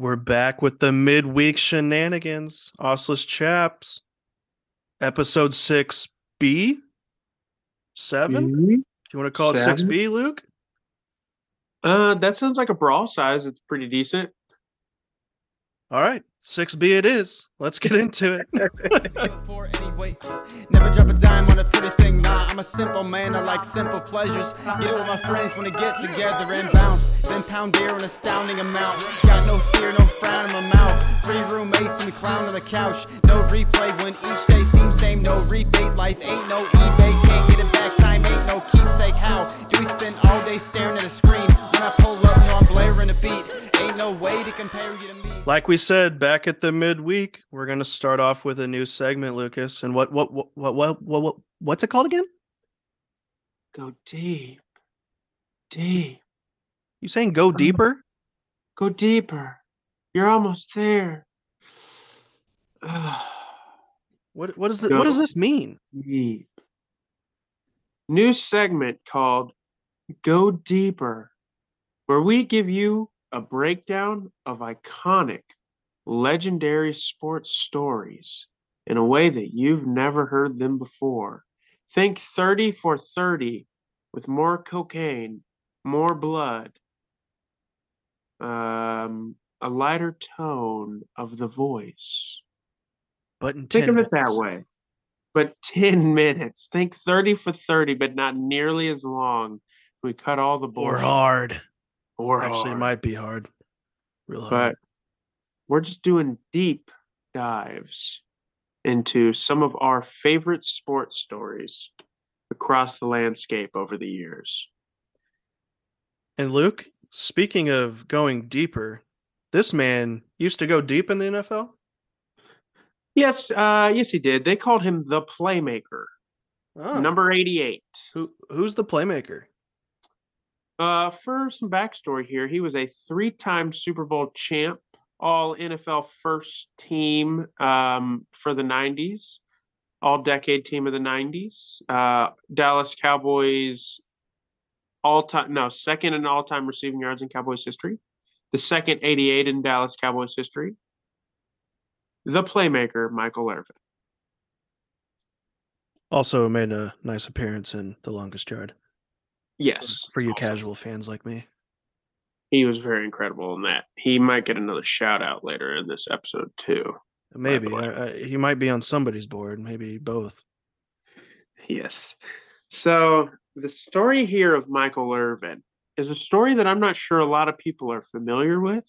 We're back with the midweek shenanigans. Ossless Chaps. Episode 6B? 7? Do you want to call it 6B, Luke? Uh, that sounds like a brawl size. It's pretty decent. All right. 6B it is. Let's get into it. Never drop a dime on a pretty thing. Nah, I'm a simple man. I like simple pleasures. Get it with my friends when get together and bounce. Then pound beer an astounding amount. Got no fear, no frown in my mouth. Three roommates and clown on the couch. No replay when each day seems same. No rebate. Life ain't no eBay. Can't get it back. Time ain't no keepsake. How do we spend all day staring at a screen? When I pull up, no, I'm blaring a beat. Ain't no way to compare you to me. Like we said back at the midweek, we're going to start off with a new segment, Lucas. And what what what what what, what, what what's it called again? Go deep, deep, You saying go deeper? go deeper. You're almost there. What what does it, what does this mean? deep. New segment called Go Deeper, where we give you a breakdown of iconic, legendary sports stories in a way that you've never heard them before. Think 30 for 30 with more cocaine, more blood, um, a lighter tone of the voice. But in Think 10 of it that way. But 10 minutes. Think 30 for 30, but not nearly as long. We cut all the Or bullshit. hard. Or Actually, it might be hard. Real hard. But we're just doing deep dives into some of our favorite sports stories across the landscape over the years. And Luke, speaking of going deeper, this man used to go deep in the NFL. Yes, uh, yes, he did. They called him the playmaker, Oh, number 88. who who's the playmaker? Uh, for some backstory here, he was a three-time Super Bowl champ, all NFL first team um, for the 90s, all decade team of the 90s. Uh, Dallas Cowboys all time, no, second in all time receiving yards in Cowboys history, the second 88 in Dallas Cowboys history. The playmaker, Michael Irvin. Also made a nice appearance in The Longest Yard Yes. for you casual fans like me. He was very incredible in that. He might get another shout out later in this episode, too. Maybe. I, I, he might be on somebody's board, maybe both. Yes. So the story here of Michael Irvin is a story that I'm not sure a lot of people are familiar with,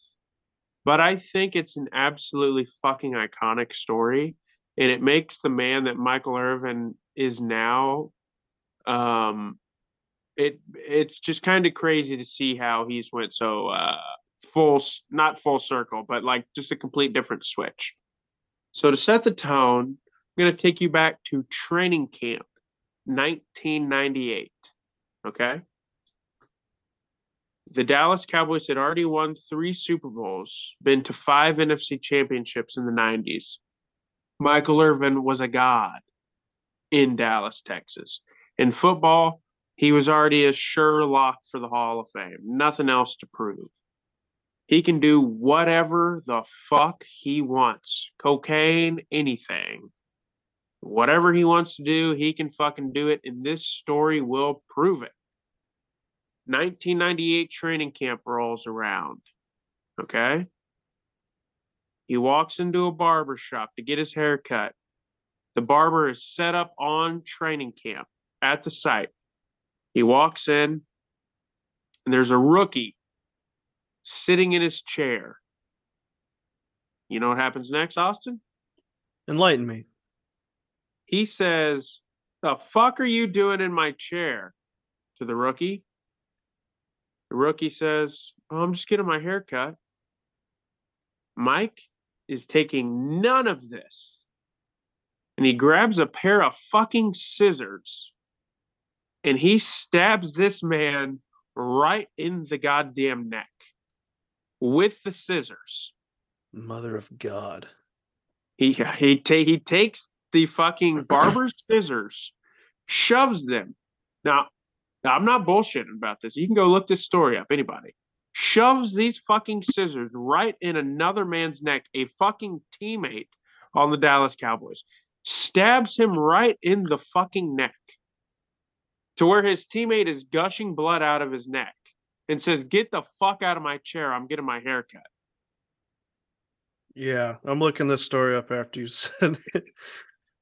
but I think it's an absolutely fucking iconic story. And it makes the man that Michael Irvin is now um it it's just kind of crazy to see how he's went so uh full not full circle but like just a complete different switch. So to set the tone i'm going to take you back to training camp 1998 okay? The dallas cowboys had already won three super bowls been to five nfc championships in the 90s michael irvin was a god in dallas texas. In football he was already a sure lock for the Hall of Fame. Nothing else to prove. He can do whatever the fuck he wants. Cocaine, anything. Whatever he wants to do, he can fucking do it, and this story will prove it. 1998 training camp rolls around. Okay? He walks into a barber shop to get his hair cut. The barber is set up on training camp at the site. He walks in, and there's a rookie sitting in his chair. You know what happens next, Austin? Enlighten me. He says, The fuck are you doing in my chair? to the rookie. The rookie says, oh, I'm just getting my hair cut. Mike is taking none of this. And he grabs a pair of fucking scissors and he stabs this man right in the goddamn neck with the scissors. Mother of God. He he ta- he takes the fucking barber's scissors, shoves them. Now, now, I'm not bullshitting about this. You can go look this story up, anybody. shoves these fucking scissors right in another man's neck, a fucking teammate on the Dallas Cowboys, stabs him right in the fucking neck to where his teammate is gushing blood out of his neck and says, Get the fuck out of my chair. I'm getting my hair cut. Yeah, I'm looking this story up after you said it.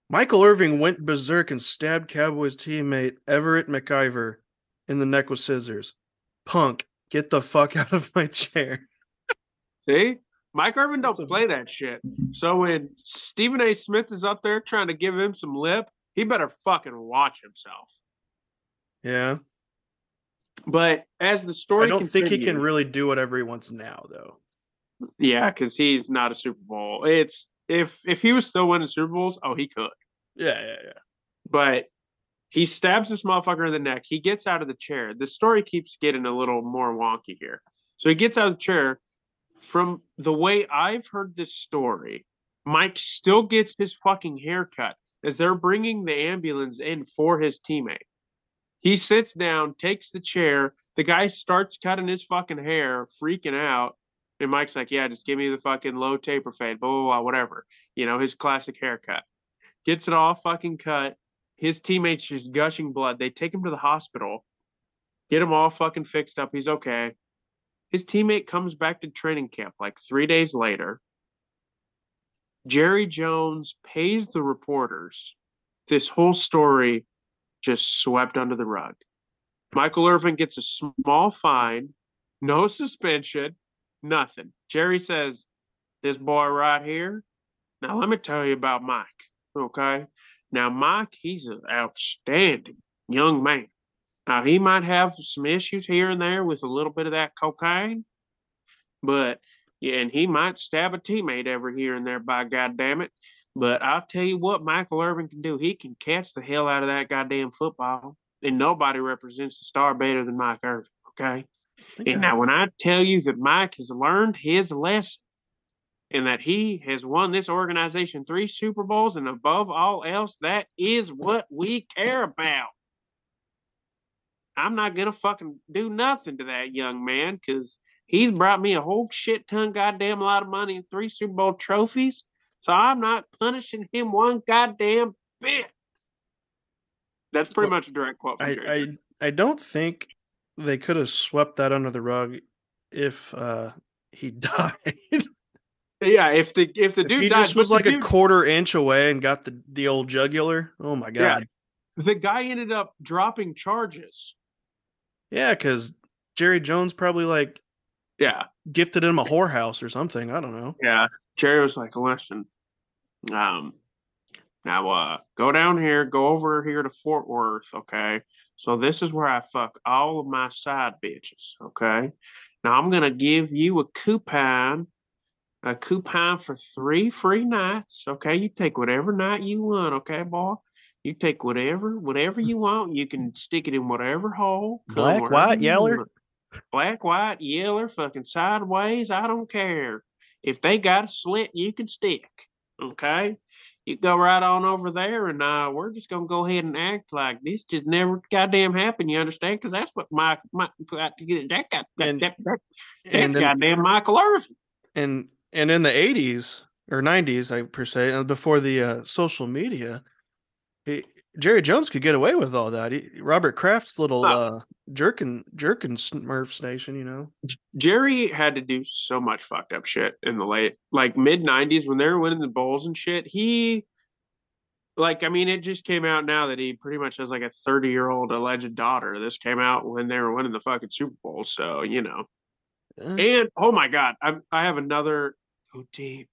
Michael Irving went berserk and stabbed Cowboys teammate Everett McIver in the neck with scissors. Punk, get the fuck out of my chair. See? Mike Irvin don't play that shit. So when Stephen A. Smith is up there trying to give him some lip, he better fucking watch himself. Yeah. But as the story I don't think he can really do whatever he wants now, though. Yeah, because he's not a Super Bowl. It's if if he was still winning Super Bowls, oh, he could. Yeah, yeah, yeah. But he stabs this motherfucker in the neck. He gets out of the chair. The story keeps getting a little more wonky here. So he gets out of the chair. From the way I've heard this story, Mike still gets his fucking haircut as they're bringing the ambulance in for his teammate. He sits down, takes the chair. The guy starts cutting his fucking hair, freaking out. And Mike's like, Yeah, just give me the fucking low taper fade, blah, blah, blah, whatever. You know, his classic haircut. Gets it all fucking cut. His teammates just gushing blood. They take him to the hospital, get him all fucking fixed up. He's okay. His teammate comes back to training camp like three days later. Jerry Jones pays the reporters. This whole story just swept under the rug. Michael Irvin gets a small fine, no suspension, nothing. Jerry says, This boy right here. Now, let me tell you about Mike. Okay. Now, Mike, he's an outstanding young man. Now, he might have some issues here and there with a little bit of that cocaine, but yeah, and he might stab a teammate every here and there, by goddamn it. But I'll tell you what Michael Irvin can do. He can catch the hell out of that goddamn football. And nobody represents the star better than Mike Irvin. Okay. And now, when I tell you that Mike has learned his lesson and that he has won this organization three Super Bowls, and above all else, that is what we care about. I'm not going to fucking do nothing to that young man because he's brought me a whole shit ton goddamn lot of money and three Super Bowl trophies. So I'm not punishing him one goddamn bit. That's pretty Well, much a direct quote from I, I I don't think they could have swept that under the rug if uh he died. Yeah, if the if the if dude he died, just was like a quarter inch away and got the, the old jugular. Oh my Yeah. god. the guy ended up dropping charges. Yeah, because Jerry Jones probably like Yeah, gifted him a whorehouse or something. I don't know. yeah. Jerry was like, "Listen, um, now uh, go down here, go over here to Fort Worth, okay? So this is where I fuck all of my side bitches, okay? Now I'm gonna give you a coupon, a coupon for three free nights, okay? You take whatever night you want, okay, boy." You take whatever, whatever you want. You can stick it in whatever hole. Black, white, yeller? want. black, white, yeller, fucking sideways. I don't care. If they got a slit, you can stick. Okay. You go right on over there, and uh, we're just gonna go ahead and act like this just never goddamn happened. You understand? Because that's what Mike, Mike that got that, And- that, that, that's And in, goddamn Michael Irvin. and and in the eighties or nineties, I per se, uh, before the uh, social media, Jerry Jones could get away with all that. He, Robert Kraft's little Oh. uh, jerkin jerkin Smurf station, you know. Jerry had to do so much fucked up shit in the late, like mid '90s when they were winning the bowls and shit. He, like, I mean, it just came out now that he pretty much has like a 30 year old alleged daughter. This came out when they were winning the fucking Super Bowl, so you know. Uh, And oh my god, I I have another go deep,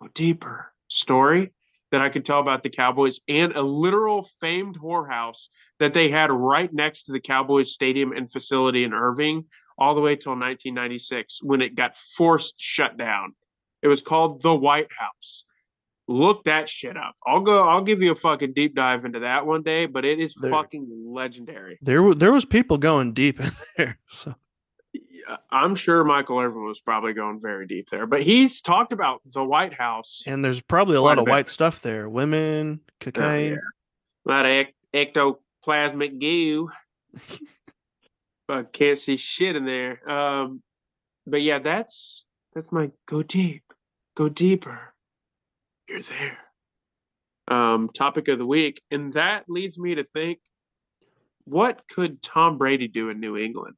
go deeper story that I could tell about the Cowboys and a literal famed whorehouse that they had right next to the Cowboys stadium and facility in Irving all the way till 1996 when it got forced shut down. It was called the White House. Look that shit up. I'll go. I'll give you a fucking deep dive into that one day, but it is There- fucking legendary. there there was people going deep in there. So I'm sure Michael Irvin was probably going very deep there, but he's talked about the White House. and there's probably a lot of white stuff there. Women, Oh, cocaine. yeah. A lot of ec- ectoplasmic goo. but can't see shit in there. Um, but yeah, that's that's my go deep, go deeper. You're there. Um, topic of the week, and that leads me to think, what could Tom Brady do in New England?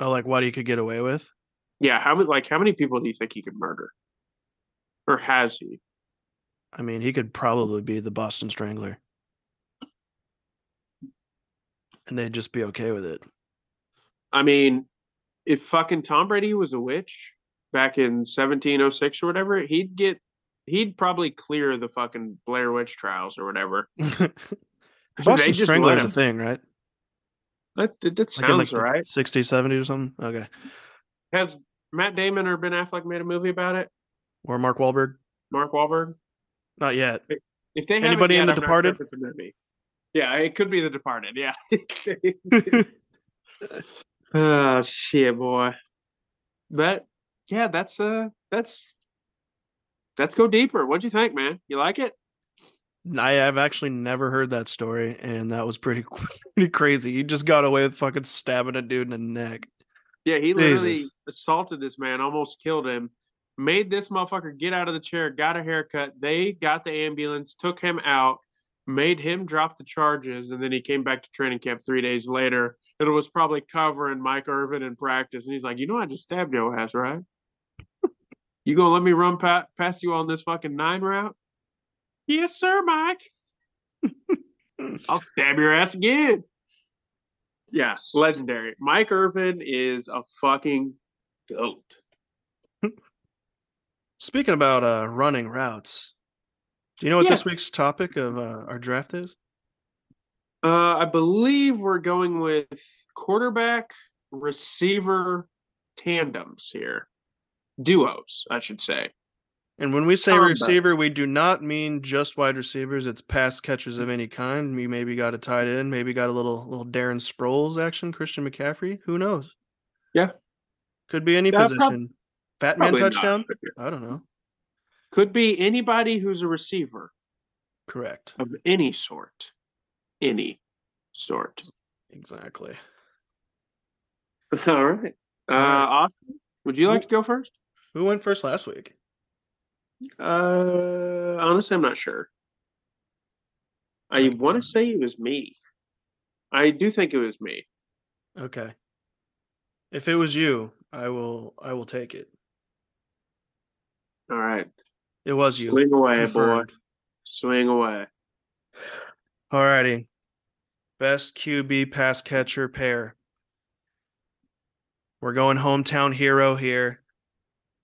Oh, like what he could get away with? Yeah, how many like how many people do you think he could murder, or has he? I mean, he could probably be the Boston Strangler. And they'd just be okay with it. I mean, if fucking Tom Brady was a witch back in 1706 or whatever, he'd get he'd probably clear the fucking Blair Witch trials or whatever. Boston just Strangler is a thing, right? That that, that sounds like right. 60s, 70s or something? Okay. Has Matt Damon or Ben Affleck made a movie about it? Or Mark Wahlberg? Mark Wahlberg? Not yet. If they Anybody in The I'm sure Departed? it's a movie. Yeah, it could be The Departed. Yeah. oh shit, boy. But yeah, that's uh, that's let's go deeper. What'd you think, man? You like it? I have actually never heard that story, and that was pretty pretty crazy. He just got away with fucking stabbing a dude in the neck. Yeah, he literally Jesus. assaulted this man, almost killed him, made this motherfucker get out of the chair, got a haircut. They got the ambulance, took him out, made him drop the charges, and then he came back to training camp three days later. And it was probably covering Mike Irvin in practice. And he's like, You know, I just stabbed your ass, right? you gonna let me run pa- past you on this fucking nine route? Yes, sir, Mike. I'll stab your ass again. Yeah, legendary. Mike Irvin is a fucking goat. Speaking about uh running routes, do you know what Yes. this week's topic of uh, our draft is? Uh, I believe we're going with quarterback receiver tandems here, duos, I should say. And when we say Combos. receiver, we do not mean just wide receivers. It's pass catchers of any kind. We maybe got a tight end, maybe got a little little Darren Sproles action, Christian McCaffrey. Who knows? Yeah. Could be any Yeah, prob- position. Fat man not, touchdown? yeah. I don't know. Could be anybody who's a receiver Correct. of any sort, any sort. Exactly. All right. Uh, All right. Austin, would you like to go first? Who went first last week? Uh, honestly, I'm not sure. I can want to say it was me. I do think it was me. Okay. If it was you, I will I will take it. All right. It was you. Swing away, boy. Confirmed. Swing away. Alrighty. Best QB pass catcher pair. We're going hometown hero here.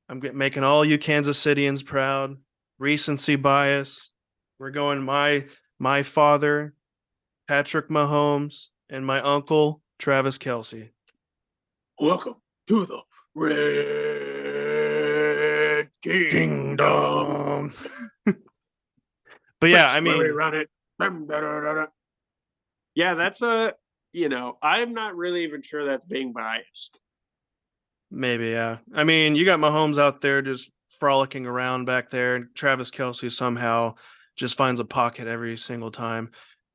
I'm making all you Kansas Cityans proud. Recency bias. We're going my my father, Patrick Mahomes, and my uncle, Travis Kelce. Welcome to the Red Kingdom. but yeah, I Which way we mean, run it. Yeah, that's a you know, I'm not really even sure that's being biased. Maybe, yeah. I mean, you got Mahomes out there just frolicking around back there, and Travis Kelce somehow just finds a pocket every single time.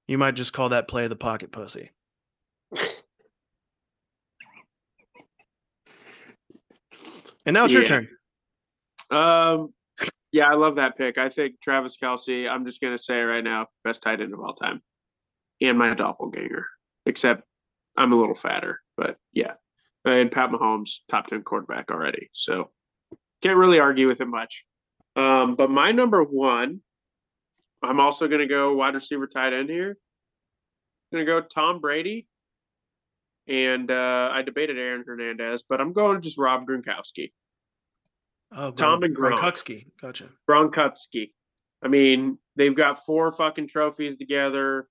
You might just call that play the pocket pussy. And now it's your turn. Um, yeah, I love that pick. I think Travis Kelce. I'm just gonna say it right now, best tight end of all time, and my doppelganger. Except I'm a little fatter, but yeah. And Pat Mahomes, top ten quarterback already, so can't really argue with him much. Um, but my number one, I'm also gonna go wide receiver tight end here. gonna go Tom Brady, and uh, I debated Aaron Hernandez, but I'm going to just Rob Gronkowski. Oh, Tom Gron- and Gronk. Gronkowski. Gotcha. Gronkowski. I mean, they've got four fucking trophies together.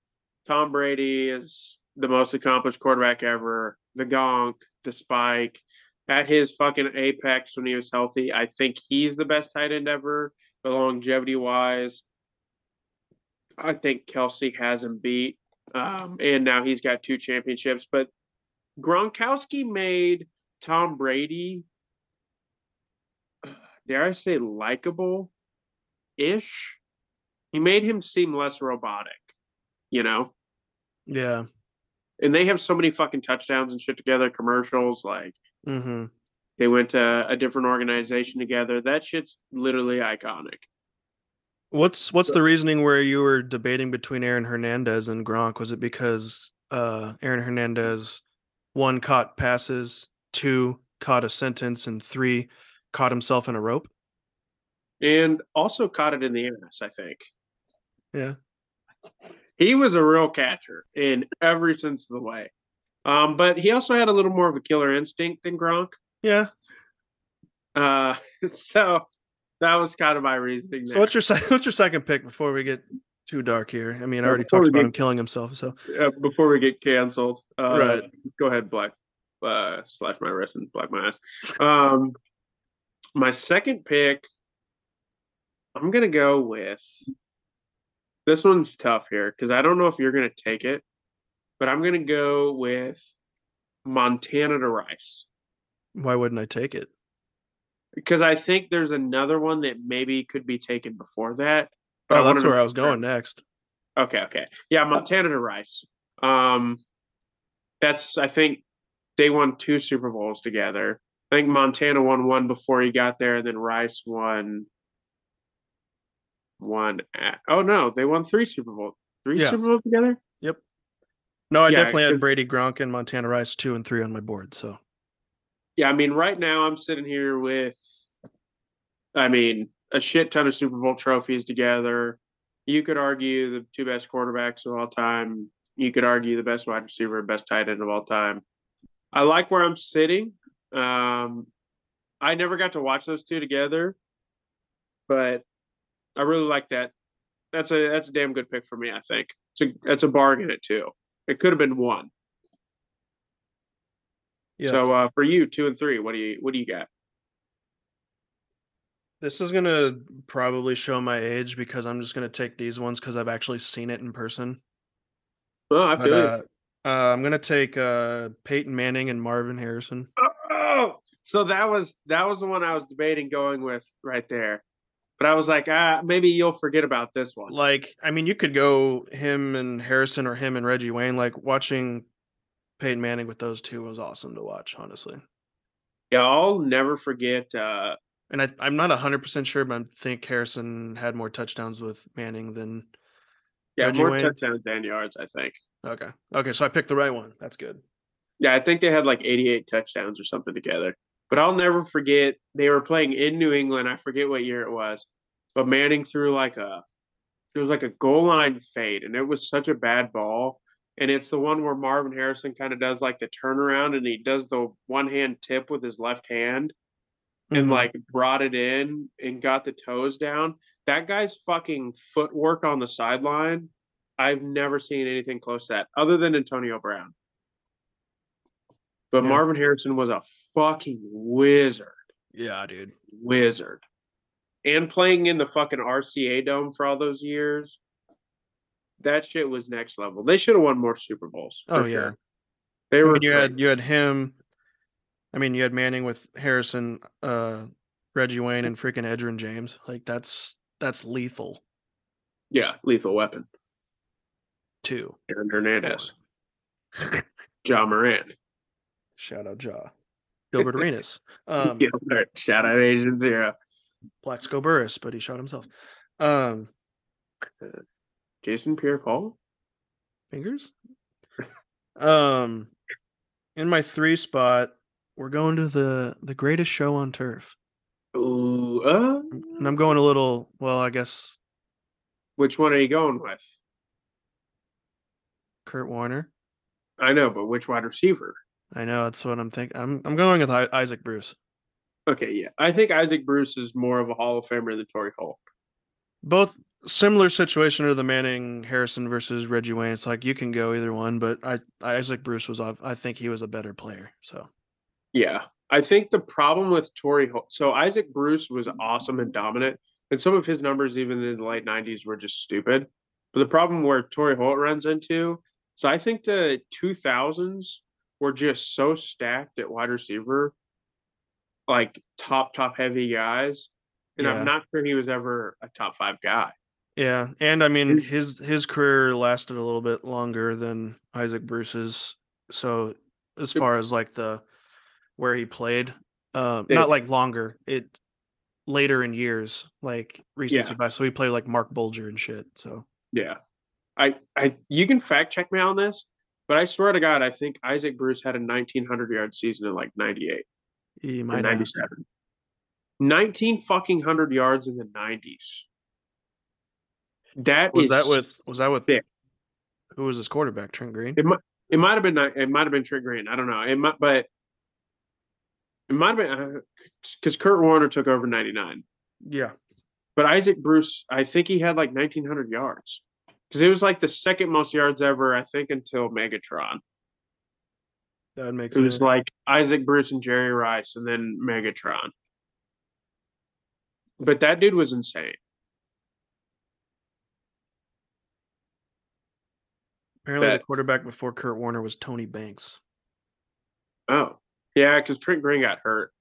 Tom Brady is the most accomplished quarterback ever. The Gonk, the Spike, at his fucking apex when he was healthy. I think he's the best tight end ever, but longevity wise, I think Kelce has him beat. Um, and now he's got two championships. But Gronkowski made Tom Brady, dare I say, likable ish. He made him seem less robotic, you know? Yeah. And they have so many fucking touchdowns and shit together, commercials, like hmm they went to a different organization together. That shit's literally iconic. What's what's the reasoning where you were debating between Aaron Hernandez and Gronk? Was it because uh Aaron Hernandez one caught passes, two caught a sentence, and three caught himself in a rope? And also caught it in the ass, I think. Yeah. He was a real catcher in every sense of the way. Um, but he also had a little more of a killer instinct than Gronk. Yeah. Uh, so that was kind of my reasoning. So what's your what's your second pick before we get too dark here? I mean, I already before talked about get- him killing himself. So uh, before we get canceled. Uh, Right. Let's go ahead, black uh, slash my wrist and black my ass. Um, my second pick, I'm gonna go with. This one's tough here because I don't know if you're gonna take it, but I'm gonna go with Montana to Rice why wouldn't I take it? because I think there's another one that maybe could be taken before that. Oh, that's where I was sure. going next. Okay, okay. Yeah, Montana to Rice. Um that's I think they won two Super Bowls together. I think Montana won one before he got there, and then Rice won one at, oh no, they won three Super Bowls. Three Yeah. Super Bowls together? Yep. No, I Yeah, definitely had Brady Gronk and Montana Rice two and three on my board. So Yeah, I mean, right now I'm sitting here with I mean, a shit ton of Super Bowl trophies together. You could argue the two best quarterbacks of all time. You could argue the best wide receiver, best tight end of all time. I like where I'm sitting. Um, I never got to watch those two together, but I really like that. That's a that's a damn good pick for me. I think it's a that's a bargain at two. It could have been one. yeah, So uh, for you, two and three, what do you what do you got? this is gonna probably show my age because I'm just gonna take these ones because I've actually seen it in person. Oh, I But feel you. uh, uh, I'm gonna take uh, Peyton Manning and Marvin Harrison. Oh, so that was that was the one I was debating going with right there. But I was like, ah, maybe you'll forget about this one. Like, I mean, you could go him and Harrison or him and Reggie Wayne. Like watching Peyton Manning with those two was awesome to watch, honestly. Yeah, I'll never forget. Uh, And I, I'm not 100% sure, but I think Harrison had more touchdowns with Manning than. yeah, Reggie more Wayne? touchdowns and yards, I think. Okay. Okay. So I picked the right one. That's good. Yeah, I think they had like 88 touchdowns or something together. But I'll never forget they were playing in New England. I forget what year it was, but Manning threw like a it was like a goal line fade, and it was such a bad ball. And it's the one where Marvin Harrison kind of does like the turnaround and he does the one hand tip with his left hand and Mhm. like brought it in and got the toes down. That guy's fucking footwork on the sideline. I've never seen anything close to that other than Antonio Brown. But Yeah. Marvin Harrison was a fucking wizard. yeah, dude. Wizard. And playing in the fucking RCA dome for all those years. That shit was next level. They should have won more Super Bowls. Oh, yeah. sure. They I were mean, you had you had him. I mean, you had Manning with Harrison, uh, Reggie Wayne, and freaking Edgerrin James. Like that's that's lethal yeah, lethal weapon. Two. Aaron Hernandez. John Moran. Shout out Jaw. Gilbert Arenas. Um, Gilbert. Shout out Agent Zero. Plaxico Burress, but he shot himself. Um, Jason Pierre Paul. fingers. Um, in my three spot, we're going to the the greatest show on turf, Ooh, uh, and I'm going a little. Well, I guess which one are you going with? Kurt Warner. I know, but which wide receiver? I know that's what I'm thinking. I'm I'm going with Isaac Bruce. Okay, yeah. I think Isaac Bruce is more of a Hall of Famer than Torry Holt. Both similar situation to the Manning Harrison versus Reggie Wayne. It's like you can go either one, but I Isaac Bruce was. I think he was a better player. So Yeah. I think the problem with Torry Holt, so Isaac Bruce was awesome and dominant, and some of his numbers, even in the late 90s, were just stupid. But the problem where Torry Holt runs into, so I think the 2000s were just so stacked at wide receiver, like top, top heavy guys. And Yeah. I'm not sure he was ever a top five guy. Yeah, and I mean His- his career lasted a little bit longer than Isaac Bruce's. So as far as like the where he played, uh, not like longer, it later in years, like recency bias. So he played like Marc Bulger and shit. So Yeah. I I you can fact check me on this, but I swear to God, I think Isaac Bruce had a 1900 yard season in like 98 he might have. 97. 19 fucking hundred yards in the 90s. That Was that with was that with sick. who was his quarterback? Trent Green. It might it might have been it might have been Trent Green. I don't know. It might but it might have been uh, because Kurt Warner took over 99. Yeah, But Isaac Bruce, I think he had like 1900 yards because it was like the second most yards ever, I think, until Megatron. that would make It sense. was like Isaac Bruce and Jerry Rice and then Megatron. But that dude was insane. Apparently, that- the quarterback before Kurt Warner was Tony Banks. Oh, yeah, because Trent Green got hurt.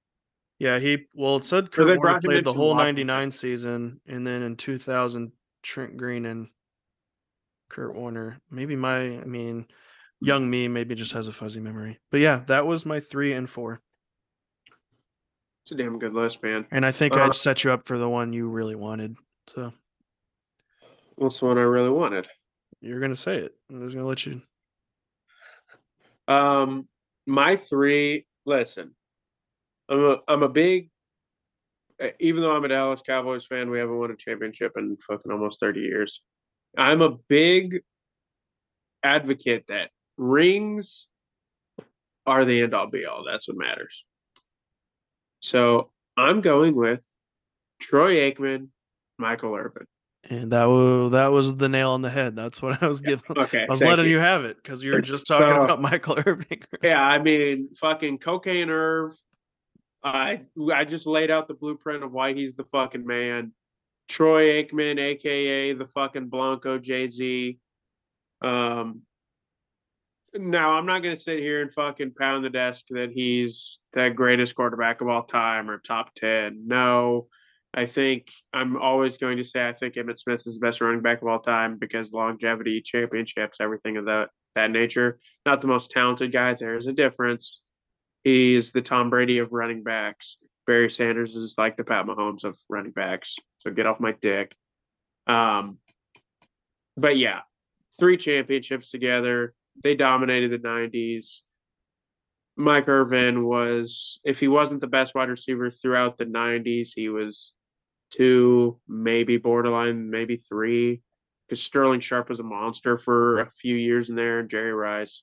Yeah, he well it said Kurt they Warner played the whole '99 season, and then in 2000, Trent Green and Kurt Warner. Maybe my, I mean, young me maybe just has a fuzzy memory. But yeah, that was my three and four, It's a damn good list, man. and I think Uh, I'd set you up for the one you really wanted. So What's the one I really wanted? you're gonna say it. I'm just gonna let you. Um, my three. Listen, I'm a I'm a big. Even though I'm a Dallas Cowboys fan, we haven't won a championship in fucking almost 30 years. I'm a big advocate that rings are the end all be all. That's what matters. So I'm going with Troy Aikman, Michael Irvin. And that was that was the nail on the head. That's what I was giving. Okay, I was letting you. have it because you were just talking So- about Michael Irving. Yeah, I mean, fucking cocaine Irv. I I just laid out the blueprint of why he's the fucking man. Troy Aikman, aka the fucking Blanco Jay Z. Um. Now I'm not gonna sit here and fucking pound the desk that he's the greatest quarterback of all time or top ten. No, I think I'm always going to say I think Emmitt Smith is the best running back of all time because longevity, championships, everything of that that nature not the most talented guy. There's a difference. He's the Tom Brady of running backs. Barry Sanders is like the Pat Mahomes of running backs. So get off my dick. Um, but yeah, three championships together. They dominated the 90s. Mike Irvin was, if he wasn't the best wide receiver throughout the 90s, he was two, maybe borderline, maybe three because Sterling Sharpe was a monster for a few years in there, and Jerry Rice.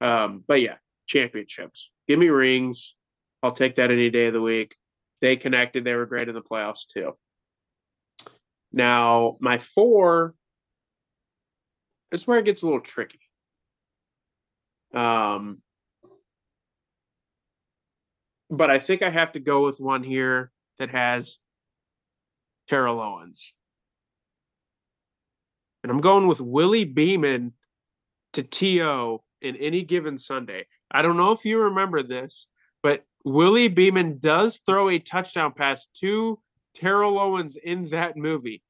Um, but yeah, championships. Give me rings. I'll take that any day of the week. They connected. They were great in the playoffs too. Now, my four is where it gets a little tricky. Um, but I think I have to go with one here that has Terrell Owens. And I'm going with Willie Beamen to TO in any given Sunday. I don't know if you remember this, but Willie Beamen does throw a touchdown pass to Terrell Owens in that movie.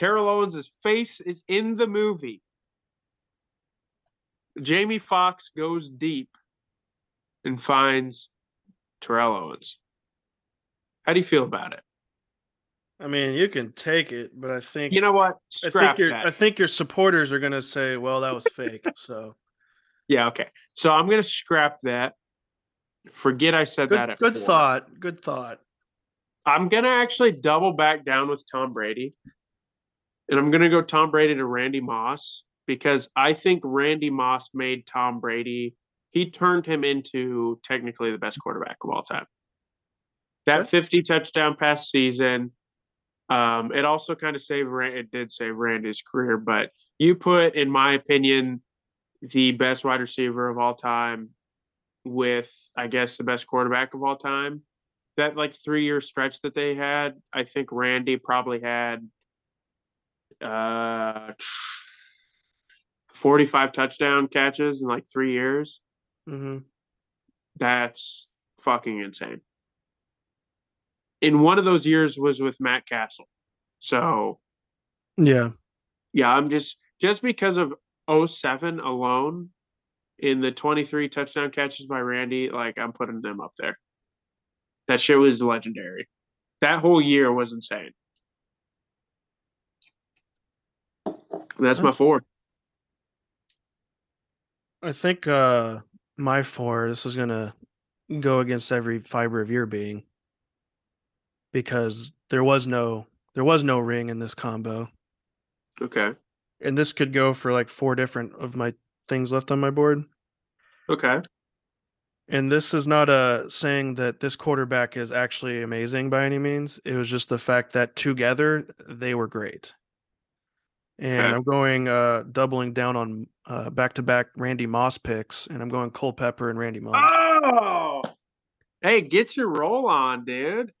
Terrell Owens' face is in the movie. Jamie Foxx goes deep and finds Terrell Owens. How do you feel about it? I mean, you can take it, but I think You know what? I Scrap think your that. I think your supporters are gonna say, "Well, that was fake." so Yeah, okay. So I'm gonna scrap that. Forget I said that good, at good four. thought. Good thought. I'm gonna actually double back down with Tom Brady. And I'm gonna go Tom Brady to Randy Moss because I think Randy Moss made Tom Brady, he turned him into technically the best quarterback of all time. That Okay. 50 touchdown pass season. Um, it also kind of saved it did save Randy's career, but you put, in my opinion, the best wide receiver of all time with I guess the best quarterback of all time. That like three year stretch that they had, I think Randy probably had uh 45 touchdown catches in like three years. hmm That's fucking insane. In one of those years was with Matt Cassel. So Yeah. Yeah, I'm just just because of 07 alone in the 23 touchdown catches by Randy, like I'm putting them up there. That shit was legendary. That whole year was insane. That's my four. I think uh my four, this is gonna go against every fiber of your being. Because there was no there was no ring in this combo. Okay. And this could go for like four different of my things left on my board. Okay. And this is not a saying that this quarterback is actually amazing by any means. It was just the fact that together they were great. And Okay. I'm going uh doubling down on uh back to back Randy Moss picks, and I'm going Culpepper and Randy Moss. Oh, hey, get your roll on, dude.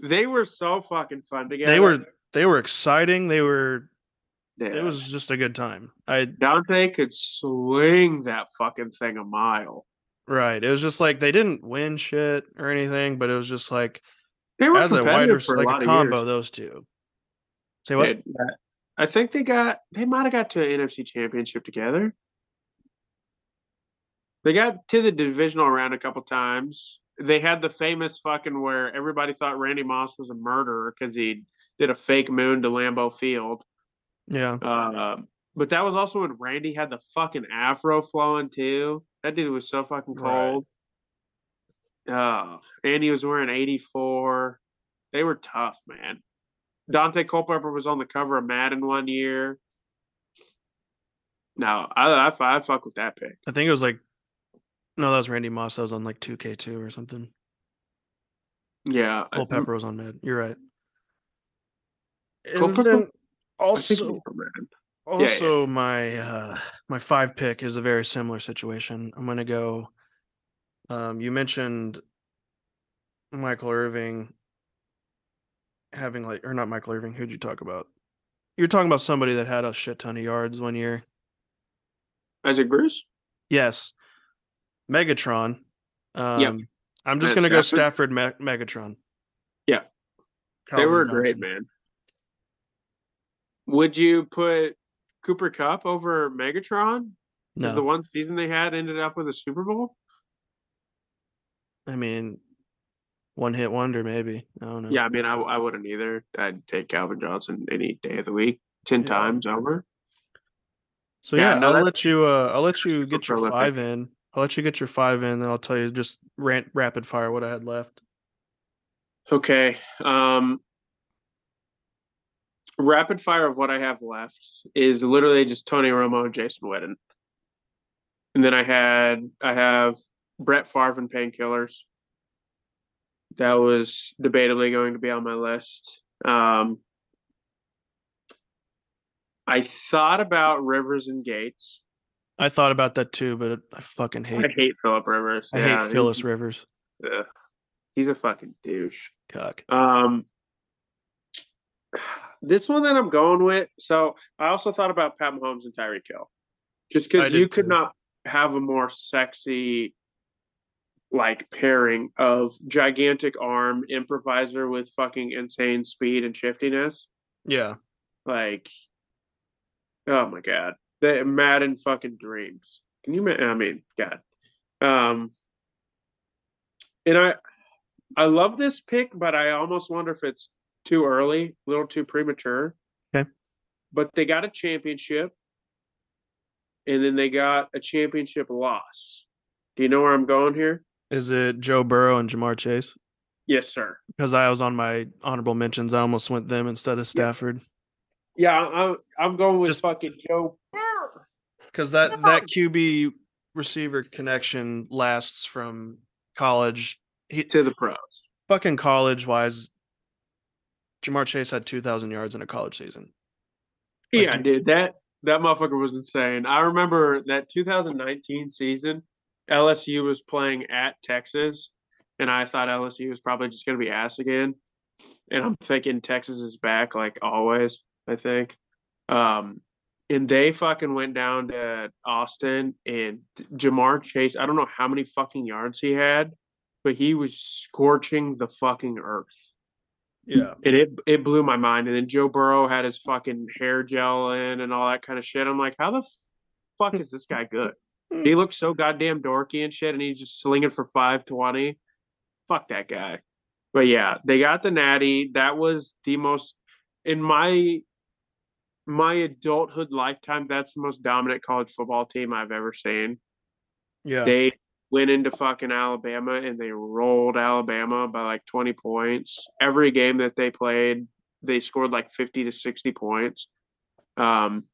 They were so fucking fun together. they were they were exciting. They were Yeah. it was just a good time. I Daunte could swing that fucking thing a mile. right. It was just like they didn't win shit or anything, but it was just like They were as a wide competitive rec- for a like a combo, years. those two. Say what? I think they got they might have got to an NFC championship together. They got to the divisional round a couple times. They had the famous fucking where everybody thought Randy Moss was a murderer because he did a fake moon to Lambeau Field. Yeah. Uh, but that was also when Randy had the fucking afro flowing too. That dude was so fucking Right. cold. Uh, Andy was wearing 84. They were tough, man. Daunte Culpepper was on the cover of Madden one year. No, I, I, I fuck with that pick. I think it was like no, that was Randy Moss. That was on like 2K2 or something. Yeah. I- Culpepper was on Mad. You're right. And then I also Madden. yeah. also my uh my five pick is a very similar situation. I'm gonna go um you mentioned Michael Irving having like or not Michael Irving, who'd you talk about? You're talking about somebody that had a shit ton of yards one year. Isaac Bruce? Yes. Megatron. Um I'm just gonna go Stafford? Me- Megatron. Yeah. they Calvin were great, man. Would you put Cooper Kupp over Megatron? Because the one season they had ended up with a Super Bowl? I mean, one hit wonder maybe. I don't know. Yeah, I mean, I, I wouldn't either. I'd take Calvin Johnson any day of the week, 10 Yeah. times over. So Yeah, yeah, no, I'll let you. Uh, I'll let you get your prolific. five in. I'll let you get your five in, then I'll tell you just rant rapid fire what I had left. Okay. Um, rapid fire of what I have left is literally just Tony Romo and Jason Witten. And then I had I have Brett Favre and painkillers. That was debatably going to be on my list. Um, I thought about Rivers and Gates. I thought about that too, but I fucking hate. I hate Philip Rivers. I Yeah, hate Phyllis Rivers. ugh. he's a fucking douche. Cock. Um, this one that I'm going with. So I also thought about Pat Mahomes and Tyreek Hill, just because you could too. not have a more sexy like pairing of gigantic arm improviser with fucking insane speed and shiftiness. Yeah, Like, oh my god, the Madden fucking dreams. Can you? I mean, God. Um, and I, I love this pick, but I almost wonder if it's too early, a little too premature. Okay. But they got a championship, and then they got a championship loss. Do you know where I'm going here? Is it Joe Burrow and Ja'Marr Chase? Yes, sir. Because I was on my honorable mentions, I almost went them instead of Stafford. Yeah, I'm I'm going with Just- fucking Joe. Burrow. Because that that QB receiver connection lasts from college. He to the pros. fucking college wise. Ja'Marr Chase had two thousand yards in a college season. Like, Yeah, dude- dude, that that motherfucker was insane. I remember that 2019 season, LSU was playing at Texas, and I thought LSU was probably just gonna be ass again. And I'm thinking Texas is back like always. I think, um, and they fucking went down to Austin and Ja'Marr Chase. I don't know how many fucking yards he had, but he was scorching the fucking earth. Yeah. and it it blew my mind. And then Joe Burrow had his fucking hair gel in and all that kind of shit. I'm like, how the fuck is this guy good? He looks so goddamn dorky and shit, and he's just slinging for five twenty. Fuck that guy. But yeah, they got the natty. That was the most in my my adulthood lifetime. That's the most dominant college football team I've ever seen. Yeah. They went into fucking Alabama and they rolled Alabama by like 20 points. Every game that they played, they scored like 50 to 60 points. Um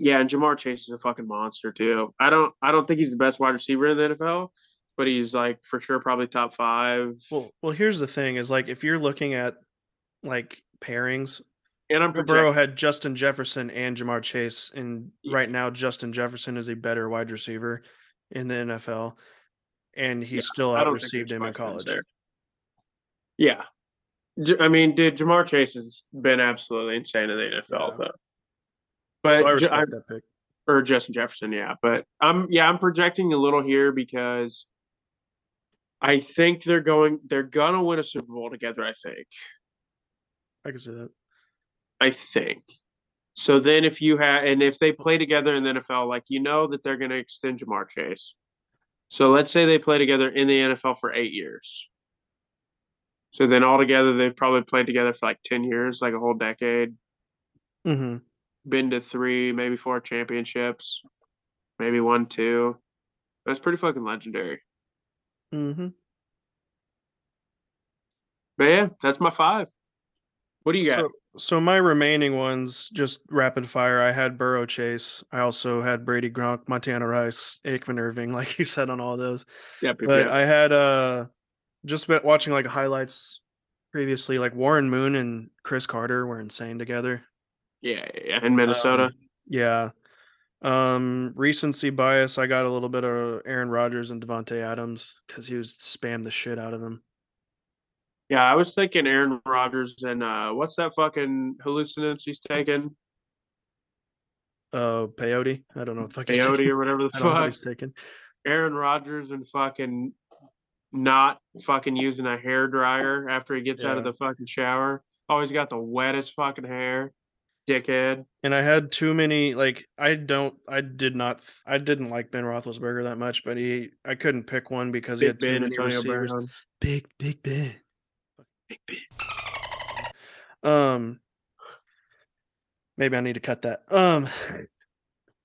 yeah, and Ja'Marr Chase is a fucking monster too. I don't I don't think he's the best wide receiver in the NFL, but he's like for sure probably top 5. Well, well, here's the thing: is like if you're looking at like pairings, And I'm projecting Burrow had Justin Jefferson and Ja'Marr Chase, and Yeah. right now Justin Jefferson is a better wide receiver in the NFL, and he Yeah, still I don't think outreceived there's him in college. there. Yeah. I mean, dude, Ja'Marr Chase has been absolutely insane in the NFL Yeah. though. But So I respect that pick. or Justin Jefferson, yeah. But I'm yeah, I'm projecting a little here because I think they're going they're gonna win a Super Bowl together, I think. I can see that. I think. So then if you have and if they play together in the NFL, like you know that they're gonna extend Ja'Marr Chase. So let's say they play together in the NFL for eight years. So then all together, they've probably played together for like ten years, like a whole decade. hmm been to three, maybe four championships, maybe one, two. That's pretty fucking legendary. hmm But yeah, that's my five. What do you got? So, so my remaining ones, just rapid fire. I had Burrow Chase. I also had Brady Gronk, Montana Rice, Aikman Irving, like you said on all those. yep, But. I had uh just been watching like highlights previously, like Warren Moon and Cris Carter were insane together. Yeah, yeah, yeah, in Minnesota. Um, yeah. Um, recency bias. I got a little bit of Aaron Rodgers and Davante Adams because he was spam the shit out of him. yeah, I was thinking Aaron Rodgers and uh, what's that fucking hallucinants he's taking? Uh, peyote. I don't know what the fuck Peyote or whatever the I don't know what fuck. he's taking. Aaron Rodgers and fucking not fucking using a hair dryer after he gets out of the fucking shower. Always got the wettest fucking hair. Dickhead. And I had too many. Like I don't. I did not. I didn't like Ben Roethlisberger that much, but he. I couldn't pick one because he Big had too Ben, many Antonio receivers. Brown. Big Big Ben. Big Ben. Um, maybe I need to cut that. Um,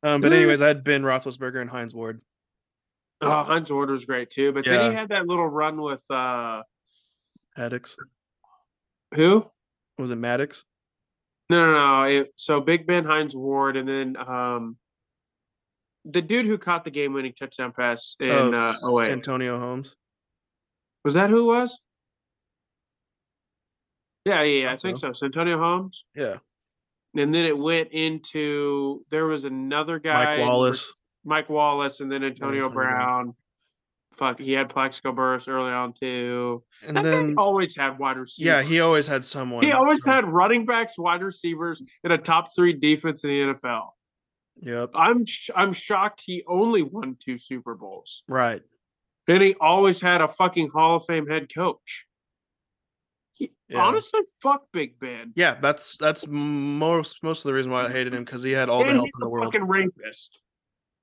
um, but anyways, I had Ben Roethlisberger and Hines Ward. Oh, Hines Ward was great too, but then he had that little run with uh Haddix who? was it Maddox? No, no, no. It, so Big Ben, Hines Ward, and then um the dude who caught the game-winning touchdown pass in oh, uh, oh wait, Holmes. was that who it was? Yeah, yeah, yeah, I think so. so. Santonio Holmes, Yeah, and then it went into there was another guy, Mike Wallace. Mike Wallace, and then Antonio, Antonio Brown. Fuck, he had Plaxico Burress early on too. And that then always had wide receivers. yeah, he always had someone. He always had running backs, wide receivers, and a top three defense in the NFL. Yep. I'm sh- I'm shocked he only won two Super Bowls, Right. and he always had a fucking Hall of Fame head coach. He, Yeah. Honestly, fuck Big Ben. Yeah, that's that's most most of the reason why I hated him because he had all the help in the a world. fucking rapist,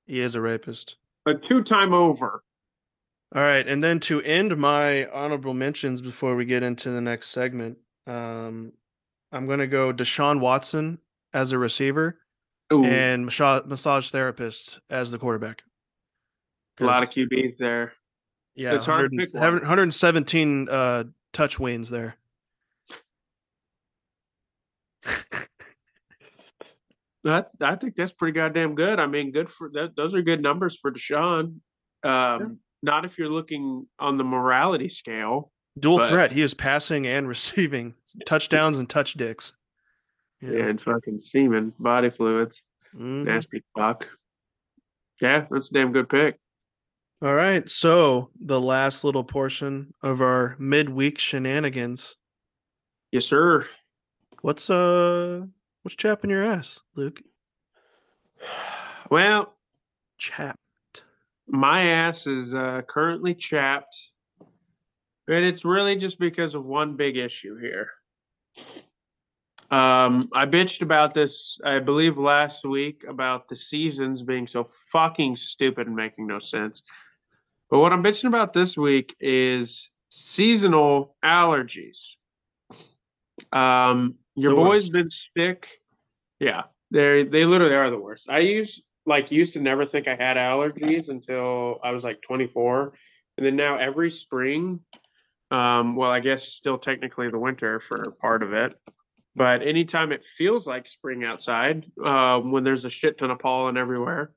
He is a rapist. a two-time over. All right, and then to end my honorable mentions before we get into the next segment, um, I'm gonna go Deshaun Watson as a receiver Ooh, and massage, therapist as the quarterback. a lot of QBs there. yeah, it's hard 100 pick one. 117 uh, touch wins there. I, I think that's pretty goddamn good. I mean, good for that. Those are good numbers for Deshaun. Um, Not if you're looking on the morality scale. Dual But- threat. He is passing and receiving touchdowns and touch dicks. Yeah. And fucking semen, body fluids, Mhm. nasty fuck. Yeah, that's a damn good pick. All right. So the last little portion of our midweek shenanigans. Yes, sir. What's uh what's chapping your ass, Luke? Well, Chap. My ass is uh, currently chapped And it's really just because of one big issue here. Um, I bitched about this, I believe, last week about the seasons being so fucking stupid and making no sense. But what I'm bitching about this week is seasonal allergies. Um, your The boy's worst. been sick. Yeah, they they literally are the worst. I used like used to never think I had allergies until I was like 24, and then now every spring, um, well, I guess still technically the winter for part of it, but anytime it feels like spring outside, uh, when there's a shit ton of pollen everywhere,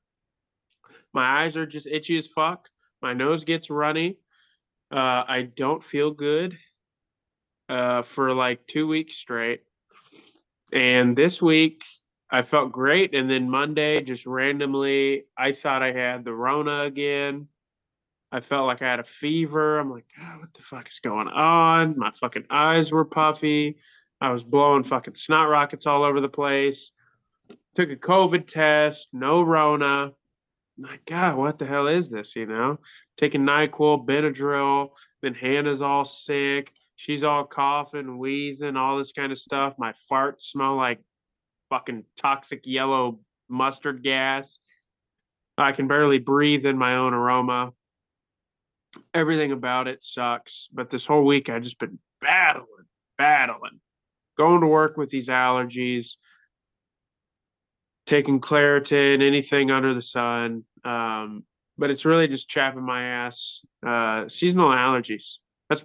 my eyes are just itchy as fuck. My nose gets runny. Uh, I don't feel good uh, for like two weeks straight. And this week, I felt great. And then Monday, just randomly, I thought I had the Rona again. I felt like I had a fever. I'm like, God, what the fuck is going on? My fucking eyes were puffy. I was blowing fucking snot rockets all over the place. Took a COVID test, no Rona. My God, what the hell is this? You know, taking NyQuil, Benadryl, then Hannah's all sick. She's all coughing, wheezing, all this kind of stuff. My farts smell like fucking toxic yellow mustard gas. I can barely breathe in my own aroma. Everything about it sucks. But this whole week, I've just been battling, battling, going to work with these allergies, taking Claritin, anything under the sun. Um, but it's really just chapping my ass. Uh, seasonal allergies. That's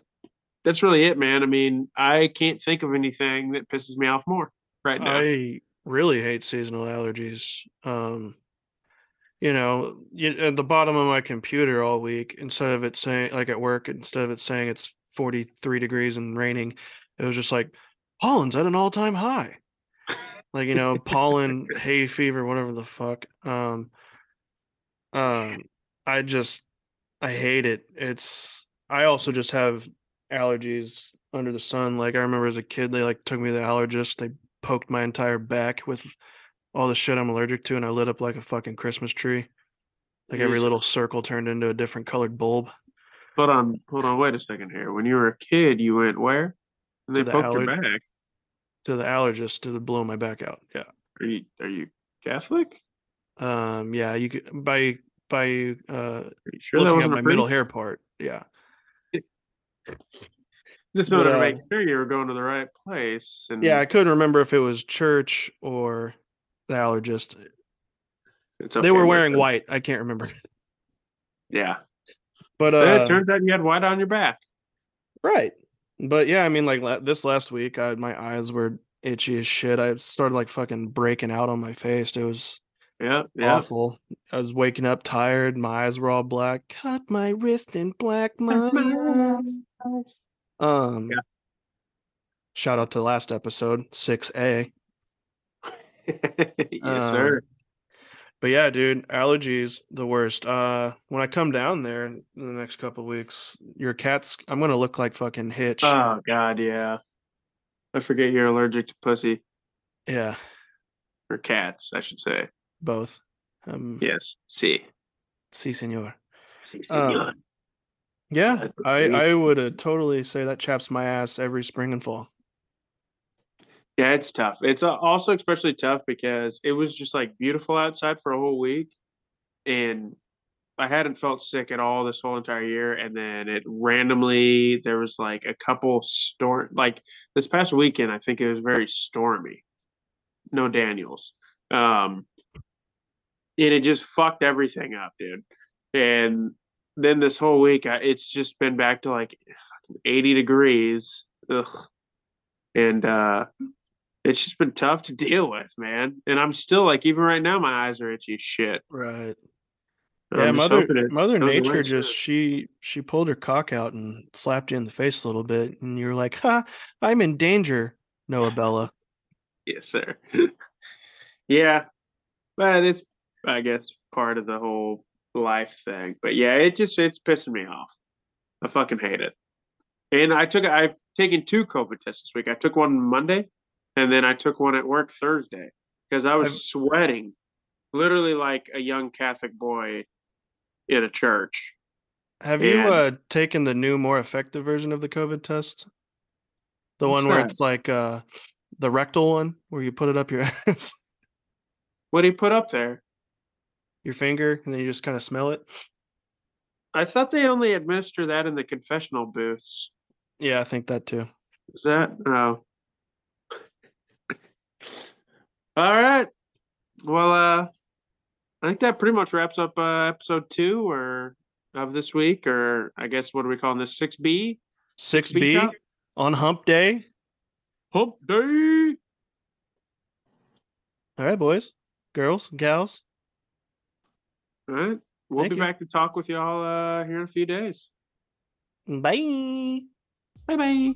that's really it, man. I mean, I can't think of anything that pisses me off more right now. I really hate seasonal allergies. Um, you know, you, at the bottom of my computer all week, instead of it saying like at work, instead of it saying it's 43 degrees and raining, it was just like pollen's at an all-time high. Like, you know, pollen, hay fever, whatever the fuck. Um, um, I just I hate it. It's I also just have allergies under the sun. Like I remember as a kid, they like took me to the allergist. They poked my entire back with all the shit I'm allergic to, and I lit up like a fucking Christmas tree. Like every little circle turned into a different colored bulb. Hold on, hold on, wait a second here. When you were a kid, you went where? And To they the poked your back. To the allergist to blow my back out. Yeah. Are you are you Catholic? Um. Yeah. You could by by uh sure that looking at my middle hair part. Yeah. Just But, wanted to uh, make sure you were going to the right place. And Yeah. I couldn't remember if it was church or the allergist. it's they were wearing white. I can't remember. Yeah. But uh, it turns out you had white on your back. Right. But yeah, I mean, like this last week, I my eyes were itchy as shit. I started like fucking breaking out on my face. It was Yeah, yeah. awful. I was waking up tired. My eyes were all black. Cut my wrist in black, my eyes. Um. Yeah. Shout out to the last episode, six A. yes, Um, sir. But yeah, dude, allergies the worst. Uh, when I come down there in the next couple weeks, your cat's. I'm gonna look like fucking Hitch. Oh God, yeah. I forget you're allergic to pussy yeah, or cats, I should say. both. Um, Yes. See. si, senor. See, Uh, Yeah, I. I would uh, totally say that chaps my ass every spring and fall. Yeah, it's tough. It's uh, also especially tough because it was just like beautiful outside for a whole week, and I hadn't felt sick at all this whole entire year. And then it randomly there was like a couple storm like this past weekend. I think it was very stormy. No Daniels, um, and it just fucked everything up, dude. And then this whole week, I, it's just been back to like 80 degrees. Ugh. And uh it's just been tough to deal with, man. And I'm still like, even right now, my eyes are itchy shit. Right. I'm Yeah, mother Mother Nature just she she pulled her cock out and slapped you in the face a little bit, and you're like, "Ha! I'm in danger, Noah Bella." Yes, sir. yeah, but it's, I guess, part of the whole life thing. But yeah, it just it's pissing me off. I fucking hate it. And I took I've taken two COVID tests this week. I took one Monday, and then I took one at work Thursday because I was I've- sweating, literally like a young Catholic boy in a church. Have you uh taken the new, more effective version of the COVID test? The one where that? it's like uh the rectal one where you put it up your ass, What do you put up there? Your finger, and then you just kind of smell it. I thought they only administer that in the confessional booths. Yeah, I think that too. Is that no? All right. Well, uh, I think that pretty much wraps up uh, episode two or of this week, or I guess what are we calling this? Six B. Six B on Hump Day. Hump day. All right, boys, girls, gals. All right. We'll Thank be you. back to talk with y'all uh, here in a few days. Bye. Bye bye.